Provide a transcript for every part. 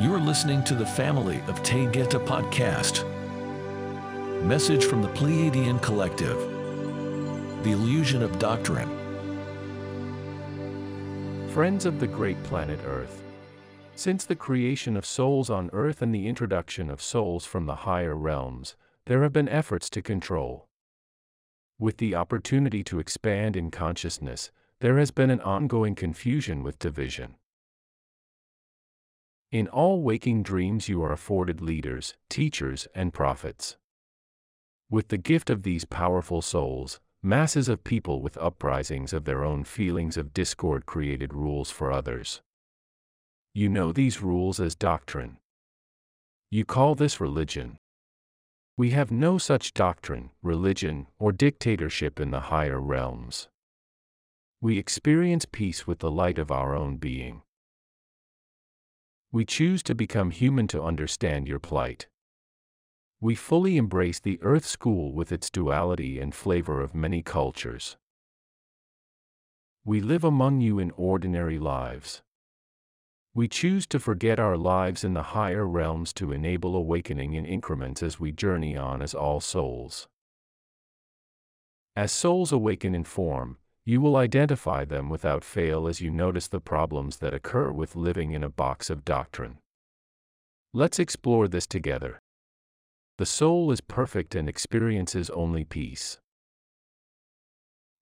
You are listening to the family of Taygeta podcast. Message from the Pleiadian Collective. The illusion of doctrine. Friends of the great planet Earth. Since the creation of souls on Earth and the introduction of souls from the higher realms, there have been efforts to control. With the opportunity to expand in consciousness, there has been an ongoing confusion with division. In all waking dreams, you are afforded leaders, teachers, and prophets. With the gift of these powerful souls, masses of people with uprisings of their own feelings of discord created rules for others. You know these rules as doctrine. You call this religion. We have no such doctrine, religion, or dictatorship in the higher realms. We experience peace with the light of our own being. We choose to become human to understand your plight. We fully embrace the Earth School with its duality and flavor of many cultures. We live among you in ordinary lives. We choose to forget our lives in the higher realms to enable awakening in increments as we journey on as all souls. As souls awaken in form, you will identify them without fail as you notice the problems that occur with living in a box of doctrine. Let's explore this together. The soul is perfect and experiences only peace.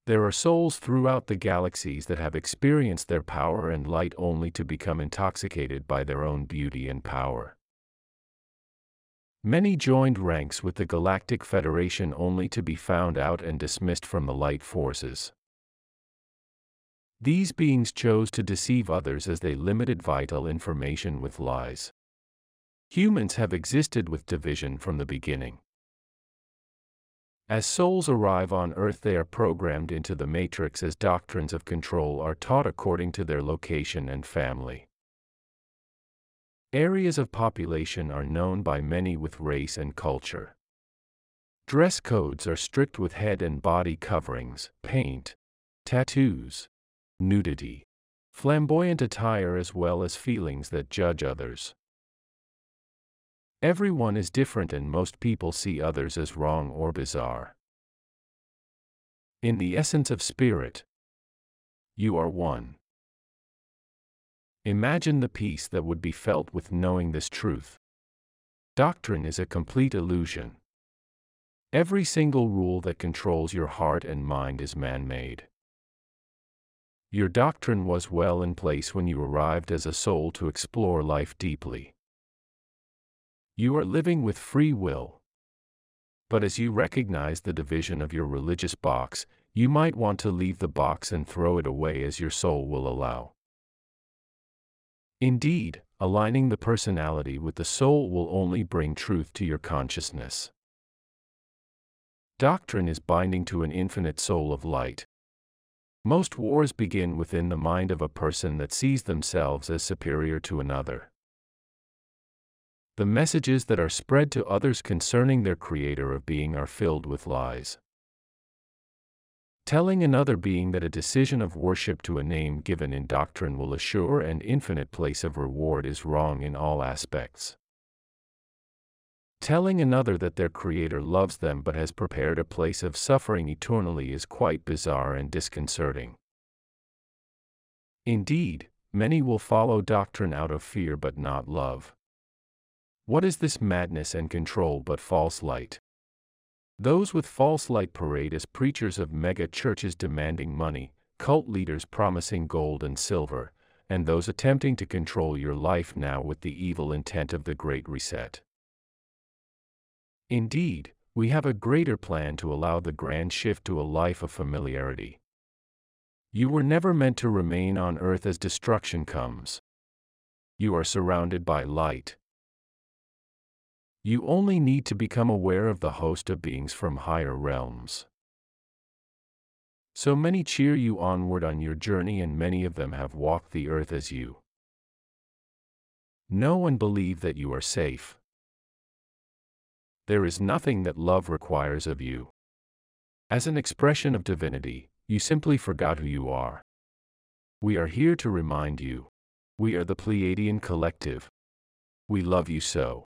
There are souls throughout the galaxies that have experienced their power and light only to become intoxicated by their own beauty and power. Many joined ranks with the Galactic Federation only to be found out and dismissed from the light forces. These beings chose to deceive others as they limited vital information with lies. Humans have existed with division from the beginning. As souls arrive on Earth, they are programmed into the matrix as doctrines of control are taught according to their location and family. Areas of population are known by many with race and culture. Dress codes are strict with head and body coverings, paint, tattoos, nudity, flamboyant attire, as well as feelings that judge others. Everyone is different, and most people see others as wrong or bizarre. In the essence of spirit, you are one. Imagine the peace that would be felt with knowing this truth. Doctrine is a complete illusion. Every single rule that controls your heart and mind is man made. Your doctrine was well in place when you arrived as a soul to explore life deeply. You are living with free will. But as you recognize the division of your religious box, you might want to leave the box and throw it away as your soul will allow. Indeed, aligning the personality with the soul will only bring truth to your consciousness. Doctrine is binding to an infinite soul of light. Most wars begin within the mind of a person that sees themselves as superior to another. The messages that are spread to others concerning their creator of being are filled with lies. Telling another being that a decision of worship to a name given in doctrine will assure an infinite place of reward is wrong in all aspects. Telling another that their Creator loves them but has prepared a place of suffering eternally is quite bizarre and disconcerting. Indeed, many will follow doctrine out of fear but not love. What is this madness and control but false light? Those with false light parade as preachers of mega churches demanding money, cult leaders promising gold and silver, and those attempting to control your life now with the evil intent of the Great Reset. Indeed, we have a greater plan to allow the grand shift to a life of familiarity. You were never meant to remain on earth as destruction comes. You are surrounded by light. You only need to become aware of the host of beings from higher realms. So many cheer you onward on your journey, and many of them have walked the earth as you. Know and believe that you are safe. There is nothing that love requires of you. As an expression of divinity, you simply forgot who you are. We are here to remind you. We are the Pleiadian Collective. We love you so.